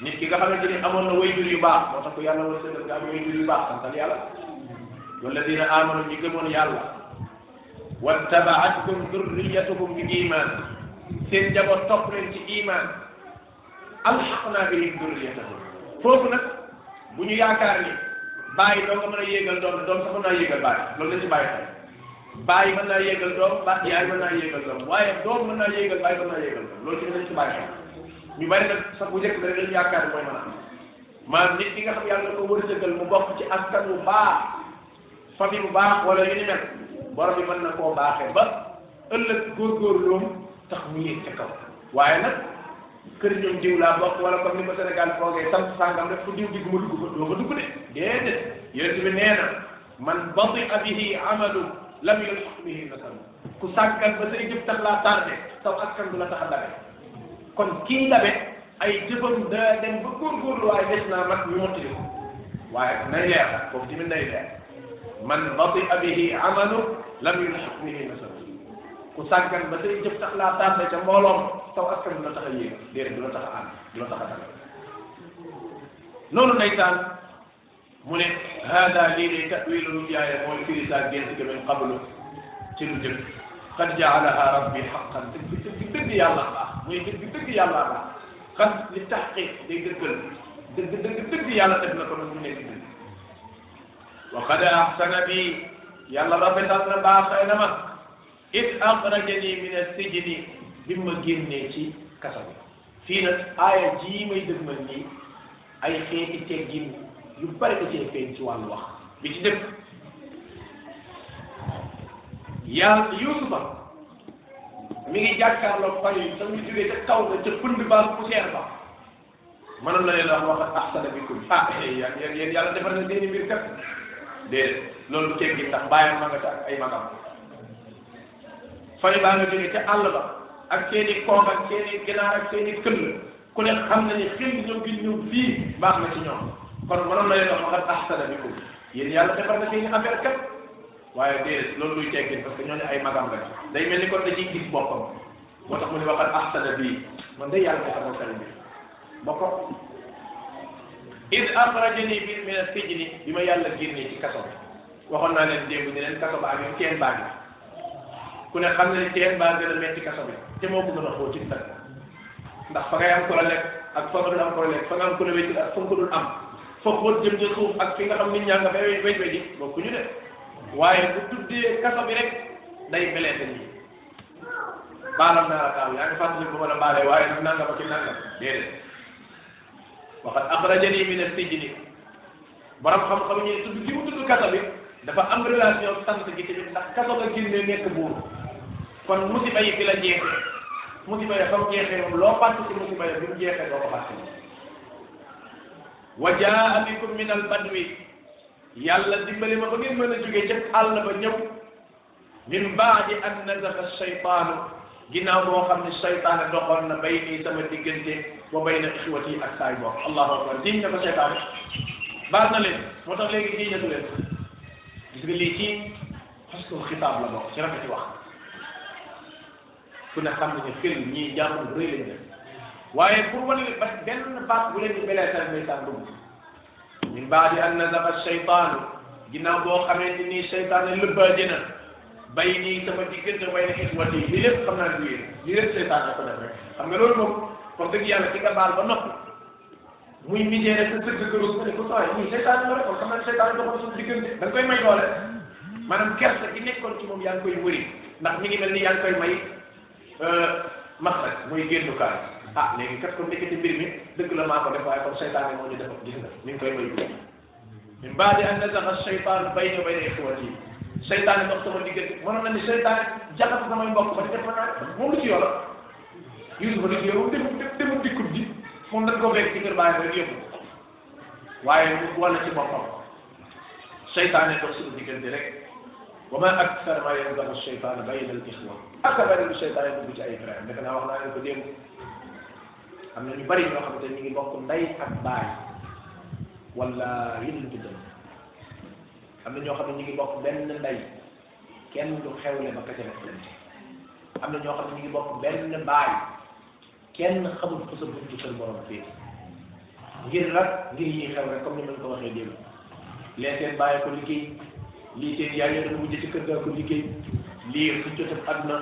nit ki nga xamante ni amoon na wayjur yu baax moo tax ko yàlla war a sëgal nga am wayjur yu baax santal yàlla walladina amanu ñi gëmoon yàlla wattabaatkum durriyatukum bi iman seen njaboot topp leen ci iman alxaqna bihim durriyatahum foofu nag bu ñu yaakaar ni bàyyi doo nga mën a yéegal doom doom sax mën naa yéegal bàyyi loolu la ci bàyyi xel bàyyi mën naa yéegal doom ba yaay mën naa yéegal doom waaye doom mën naa yéegal bàyyi mën naa yéegal doom loolu ci dañ ci bàyyi xel ñu bari nag sax bu njëkk bi rek lañu yaakaar mooy mën a am maanaam nit ki nga xam yàlla ko wërsëgal mu bokk ci askan bu baax famille bu baax wala yu ni mel borom bi mën na koo baaxee ba ëllëg góorgóorloom tax mu yéeg ca kaw waaye nag kër ñoom diw laa bokk wala comme ni ko Sénégal foogee sant sàngam rek fu diw digg ma dugg fa doo fa dugg de déedéet yonent bi nee na man bati abihi amalu lam yulhaq bihi nasabu ku sàggan ba say jëf tax laa tardé saw askan du la tax a dabe kon kii dabe ay jëfam da dem ba góorgóorlu waaye des naa mat ñu mottali ko waaye nay leer foofu tamit nay leer man batia bihi amalu lam yulxaq bihi nasab ku sàggan ba say jëf tax laa tardé ca mbooloom saw askan du la tax a yéeg déedéet du la tax a ànd du la tax a dabe noonu ndeysaan mu ne hada lii de tawilu ruyaaya mooy firi saa gént ga min qablu ci lu jëkk qad jaalaha rabbi xaqan dëgg dëgg dëgg yàlla baax muy dëgg dëgg yàlla baax qad li taxqiq day dëggal dëgg dëgg dëgg yàlla def na ko nag mu nekk dëgg wa qad ahsana bi yàlla rafetal na baaxee na ma it axrajani min as-sijni bi ma génnee ci kaso bi fii nag aaya jii may dëgmal nii ay xeeti teggin yu bari da cee feeñ ci wàllu wax bi ci dëkk yaa yusufa mi ngi jàkkaarloo fan yi sax ñu jógee ca kaw ga ca pënd ba poussière ba mënoon na leen wax wax ak ahsana bikum ah eh, yéen yéen yàlla defar na seeni mbir kat déedéet loolu teggin ndax bàyyam ma nga ca ay magam fari baa nga jóge ca àll ba ak seen i koom ak seen i ginaar ak seen i këll ku ne xam na ni xel ñëw gi ñëw fii baax na ci ñoom kon mënoon na leen wax xat ahsana bikum yéen yàlla defar na seen i affaire kat waaye déedéet loolu luy teggin parce que ñooñu ay magam la day mel ni kon dañuy gis boppam moo tax mu ne waxat ahsana bii man de yàlla defar na seen bi boppam id akhrajani bi min as-sijni bi ma yàlla génnee ci kaso bi waxoon naa leen démb ne leen kaso baa ngi teen baa ngi ku ne xam ne teen baa gën a metti kaso bi te moo ko gën a xóot ci sa ndax fa ngay am ko la lekk ak fa nga dul am ko la lekk fa nga am ko la wécc ak fa nga ko dul am fa xóot jëm ca suuf ak fi nga xam nit ñaa nga fay wéj wéj yi boo ku ñu def waaye bu tuddee kaso bi rek day meleete nii baalam naa la kaaw yaa ngi fàttali ko wala baalee waaye nag nangam ak nangam déedéet waxat axrajani min as-sijni borom xam-xam ñu tudd gi mu tudd kaso bi dafa am relation sant gi tamit ndax kaso nga génnee nekk buur kon musiba yi fi la jeexee musiba ya fa mu jeexee moom loo fàtte ci musiba ya bi mu jeexee doo ko fàtte wa jaa bikum min al badwi yàlla dimbali ma ba ngeen mën a jógee ca àll ba ñëw min baadi an nazaxa shaytaanu ginnaaw boo xam ne shaytaane doxoon na bay nii sama diggante wa bay na ixwati ak saay bopp allahu akbar jiñ na ko shaytaane baal na leen moo tax léegi jiñ na du leen gis nga lii ci xasnul xitaab la bokk ci rafeti wax ku ne xam nañu xel ñii jàmm bu rëy lañ def waaye pour wane ne ba benn baat bu leen di beleesal ndeysaan dugg min baadi an nazaxa shaytaanu ginnaaw boo xamee ni nii shaytaane lëbbaaje na bay nii sama diggante way na xiswati li lépp xam naa du yéen li lépp shaytaan na ko def rek xam nga loolu moom wax dëgg yàlla ci nga baal ba noppi muy misère rek sa sëgg këru nga ne ko sooy muy seytaan la rek kon xam naa seytaan doxal suñu diggante da nga koy may doole maanaam kersa gi nekkoon ci moom yaa ngi koy wëri ndax mi ngi mel ni yaa ngi koy may euh, max rek muy génnu kaar ah léegi kat kon ndekete mbir mi dëgg la maa ko def waaye kon seytaan moo ñu def gis nga mi ngi koy may min baadi an nazaga seytaan bayni wa bayna ixwati seytaane dox sama diggante mënoon na ni seytaane jaxas samay mbokk ba def naa moom lu ci yoon Yuusufa di yow dem dem dikkut ji moom dañ ko fekk ci kër baay rek yëpp waaye mu wala ci boppam seytaane dox suñu diggante rek wa ma aksar ma yanzaga seytaane bayna al ixwa ak bari lu seytaane dugg ci ay frère defe naa wax naa leen ko démb am na ñu bari ñoo xam te ñu ngi bokk ndey ak baay wala yëngu tuddal am na ñoo xam ne ñu ngi bokk benn ndey kenn du xewle ba kese def leen am na ñoo xam ne ñu ngi bokk benn baay kenn xamul fa sa buntu kër borom féete ngir nag ngir yi xew rek comme ni ma ko waxee démb lee seen bàyyi ko liggéey lii seen yaay yéen a mujj ci kër gaa ko liggéey lii xëccotam àdduna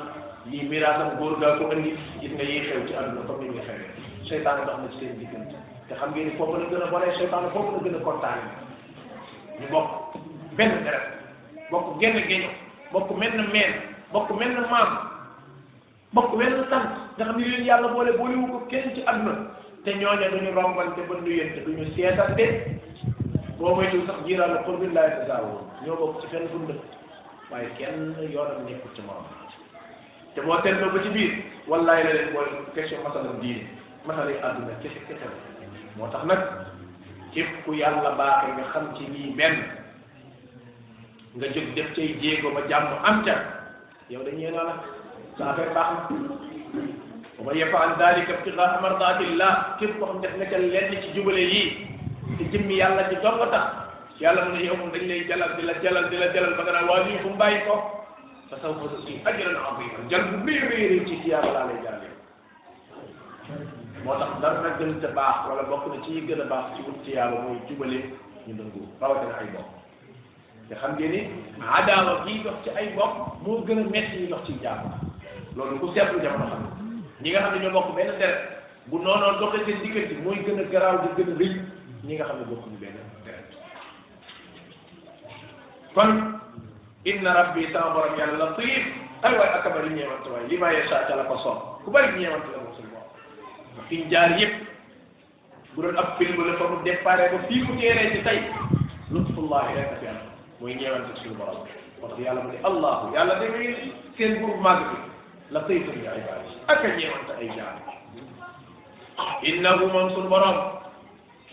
lii miraasam góor gaa ko andi gis nga yi xew ci àdduna comme ni muy xewee seytaane dox na ci seen diggante te xam ngeen ni foofu la gën a bonee seytaane foofu la gën a kontaane ñu bokk benn deret bokk genn geño bokk mel na meen bokk mel na maam bokk wenn sant nga xam ne leen yàlla boole boole wu ko kenn ci àdduna te ñooña duñu rombante ba nuyante duñu seetante boo moytu sax jiiraanu xur bi laay tasaawoon ñoo bokk ci fenn fu mu dëkk waaye kenn yoonam nekkul ci morom te boo teetloo ba ci biir wallaay la leen boole question masalam diine masal yi àdduna kese kese la moo tax nag képp ku yàlla baaxee nga xam ci lii benn nga jóg def cay jéego ba jàmm am ca yow dañ yéen ala sa affaire baax na wa man yafaal dalika ibtigaa mardatillah képp ko xam def na ca lenn ci jubale yii te jëmmi yàlla ci dong tax yàlla mu ne yow moom dañ lay jalal di la jalal di la jalal ba nga naan waa lii fu mu bàyyi ko fa saw fa si ajran aziman jal bu rëy rëy rëy ci yàlla laa lay jalal moo tax dara nag gën te baax wala bokk na ci yi gën a baax ci wut ci yàlla mooy jubale ñu dëngu rawatina ay bokk te xam ngeen ni adaawa bii dox ci ay mbokk moo gën a metti yi dox ci jàmm loolu ku seetlu jamono xam ñi nga xam ne ñoo bokk benn deret bu noonoo doxee seen diggante mooy gën a garaaw di gën a rëy ñi nga xam ne bokkuñu benn deret kon inna rabbi sama borom yàlla latif ay waay ak bari ñeewante waay li ma yesa ca la ko soob ku bari ñeewante la moom suñu borom fi ñu jaar yëpp bu doon ab film la fa mu déparé ba fii mu teeree ci tey lutfullahi rek a fi am mooy ñeewante suñu borom moo tax yàlla mu ne allahu yàlla da ngay seen buur màgg bi la tey fa bi ibaadi ak a ñeewante ay jaam innahu moom suñu borom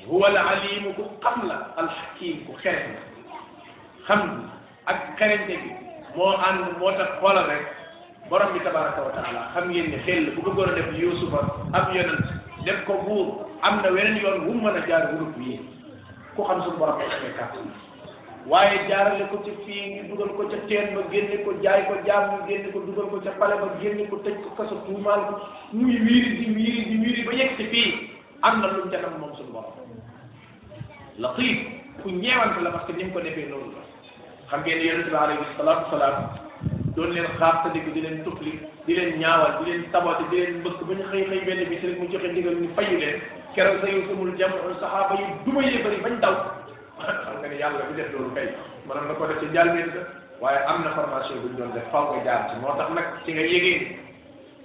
huwa al alimu ku xam la al hakim ku xereñ la xam ak xereñte bi moo ànd moo tax xoolal rek borom bi tabaraka wa taala xam ngeen ne xel bu bëggoon a def yusufa ab yonent def ko buur am na weneen yoon wu mën a jaar wurub yi ku xam suñu borom ay amee kàttan waaye jaarale ko ci fii ñu dugal ko ca teen ba génne ko jaay ko jaam ñu génne ko dugal ko ca pale ba génne ko tëj ko kaso tuumaal ko muy wiiri di wiiri di wiiri ba yegg ci fii am na lu mu ca nam moom suñu borom latif ku ñeewante la parce que ni mu ko defee noonu la xam ngeen yonente bi alayhi salatu wasalaam doon leen xaartandiku di leen tufli di leen ñaawal di leen saboté di leen mbëkk ba ñu xëy xëy benn bi si rek mu joxe ndigal ñu fayu leen keroog sa yow samul jam saxaaba yi duma yéefari bañ daw xam nga ne yàlla bi def loolu kay maanaam da ko def ci njàlbeen ka waaye am na formation bu ñu doon def faw nga jaar ci moo tax nag ci nga yégee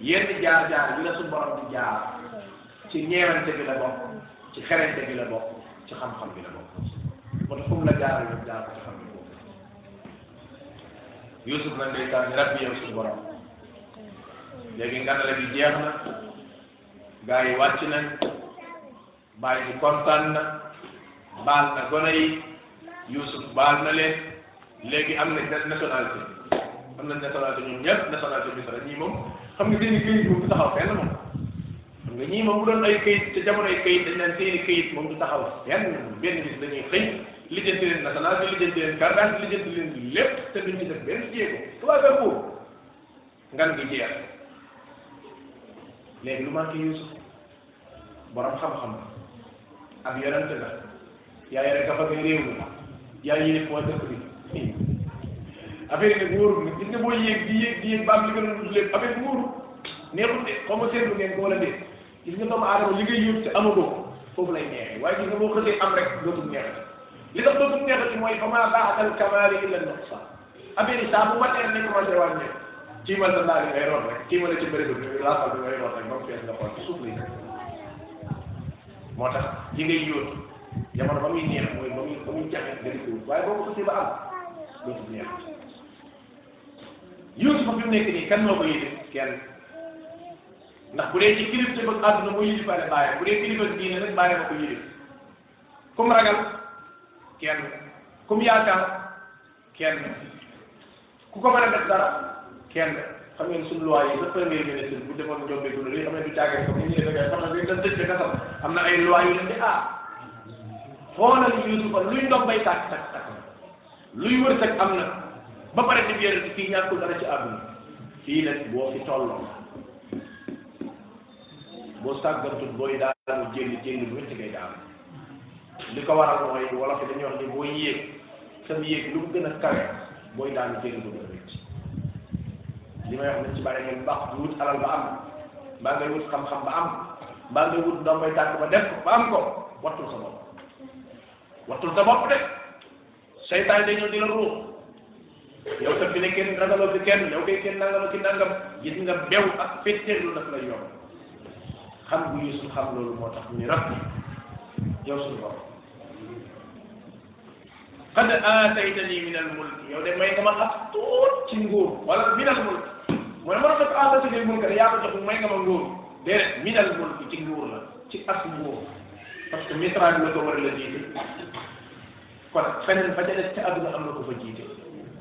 yenn jaar-jaar yi la suñu borom di jaar ci ñeewante bi la bokk ci xereñte bi la bokk ci xam-xam bi la bokk moo tax fu mu la jaaral ñu jaar ko ci xam bi boobu Yusuf nag day taal ni rabbi yow suñu borom léegi ngandale bi jeex na gaa yi wàcc nañ bàyyi bi kontaan na baal na gone yi Youssouf baal na leen léegi am nañ nationalité am nañ nationalité ñoom ñëpp nationalité bi sax ñii moom xam nga seen i këyit moom du taxaw fenn moom xam nga ñii moom bu doon ay këyit te jamonoy këyit dañ naan seen i këyit moom du taxaw fenn benn bis dañuy xëy lijjanti leen nationalité lijjanti leen carte d'identité lijjanti leen lépp te duñ ci def benn jéego waaye ba ngan gi jeex léegi lu manqué Yuusuf borom xam-xam ab yonent la yaa yore gafa ga réew mi yaa yéeg foo dëkk bi affaire yi nag wóorul nag gis nga boo yéeg di yéeg di yéeg ba am li nga doon wut lépp affaire bi wóorul neexul de xaw ma seetlu ngeen ko wala de gis nga doomu aadama li ngay yóbbu te amagoo ko foofu lay neexee waaye gis nga boo xësee am rek dootul neexati li tax dootul neexati mooy fa maa baaxal kamaali illa nuqsaan affaire yi saa bu ma teel nekk roose wàññi kii ma la laaj ngay root rek kii ma la ci bëri bi laafal bi ngay root rek ba mu fees nga xool ci suuf lay nekk moo tax yi ngay yóot jamono ba muy neex mooy ba muy ba muy jafe nga di ko wut waaye boo ko xasee ba am dootul neex yóot fa fi mu nekk nii kan moo ko yëg kenn ndax bu dee ci kilif te bëgg àdduna mu yilif ale bàyyi bu dee kilifa diine nag bàyyi ma ko yilif kum ragal kenn kum yaakaar kenn ku ko mën a def dara kenn xam ngeen suñu loi yi sa premier ministre bu defoon njombe du lii xam ne du caagee ko ni ñu defee kay xam ne dañ tëj ka sax am na ay loi yu leen di aar xoolal Yuusufa luy ndox bay tàkk tàkk tàkk luy wërsëg am na ba pare di yéen fii ñàkkul dara ci àdduna fii nag boo fi tolloo boo sàggantul booy daanu jënd jënd bu métti ngay daanu li ko waral mooy wolof yi dañuy wax ni booy yéeg sam yéeg lu mu gën a kawe booy daanu jënd bu gën a métti li may wax nañ ci bàyyi ngeen baax bu wut alal ba am mbaa ngay wut xam-xam ba am mbaa ngay wut ndox may tànk ba def ko ba am ko wattul sa bopp wattul sa bopp de seytaan day ñëw di la ruux yow tam bi ne kenn ragaloo fi kenn yow kay kenn nangam ci nangam gis nga bew ak fetteelu daf lay yomb xam bu Yuusuf xam loolu moo tax mu ni rab yow suñu borom qad aataytani min al mulk yow de may nga ma ab tuut ci nguur wala min al mulk mu ne ma rafet aataytani al mulk de yaa ko jox may nga ma nguur déedéet min al mulk ci nguur la ci as nguur parce que misra bi la ko war a la jiite kon feneen fa ca des ca àdduna am na ko fa jiite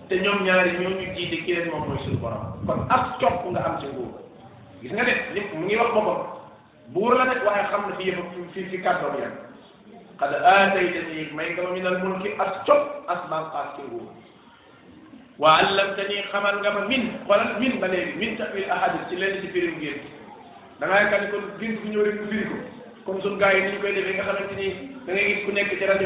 te ñoom ñaari ñoo ñu jiite ki leen moom mooy suñu borom kon ak copp nga am ci nguur gis nga de li mu ngi wax boppam buur la de waaye xam na fi yëfa fi fi kàddoom yam qad aataytani may nga ma min al mulki ak copp as banqaas ci nguur wa allamtani xamal nga ma min xoolal min ba léegi min tawil ahadis ci lenn ci firim ngeen da ngay kat kon gis bu ñëw rek ñu firi ko comme suñu gars yi ni ñu koy defee nga xamante ni da ngay gis ku nekk ci rajo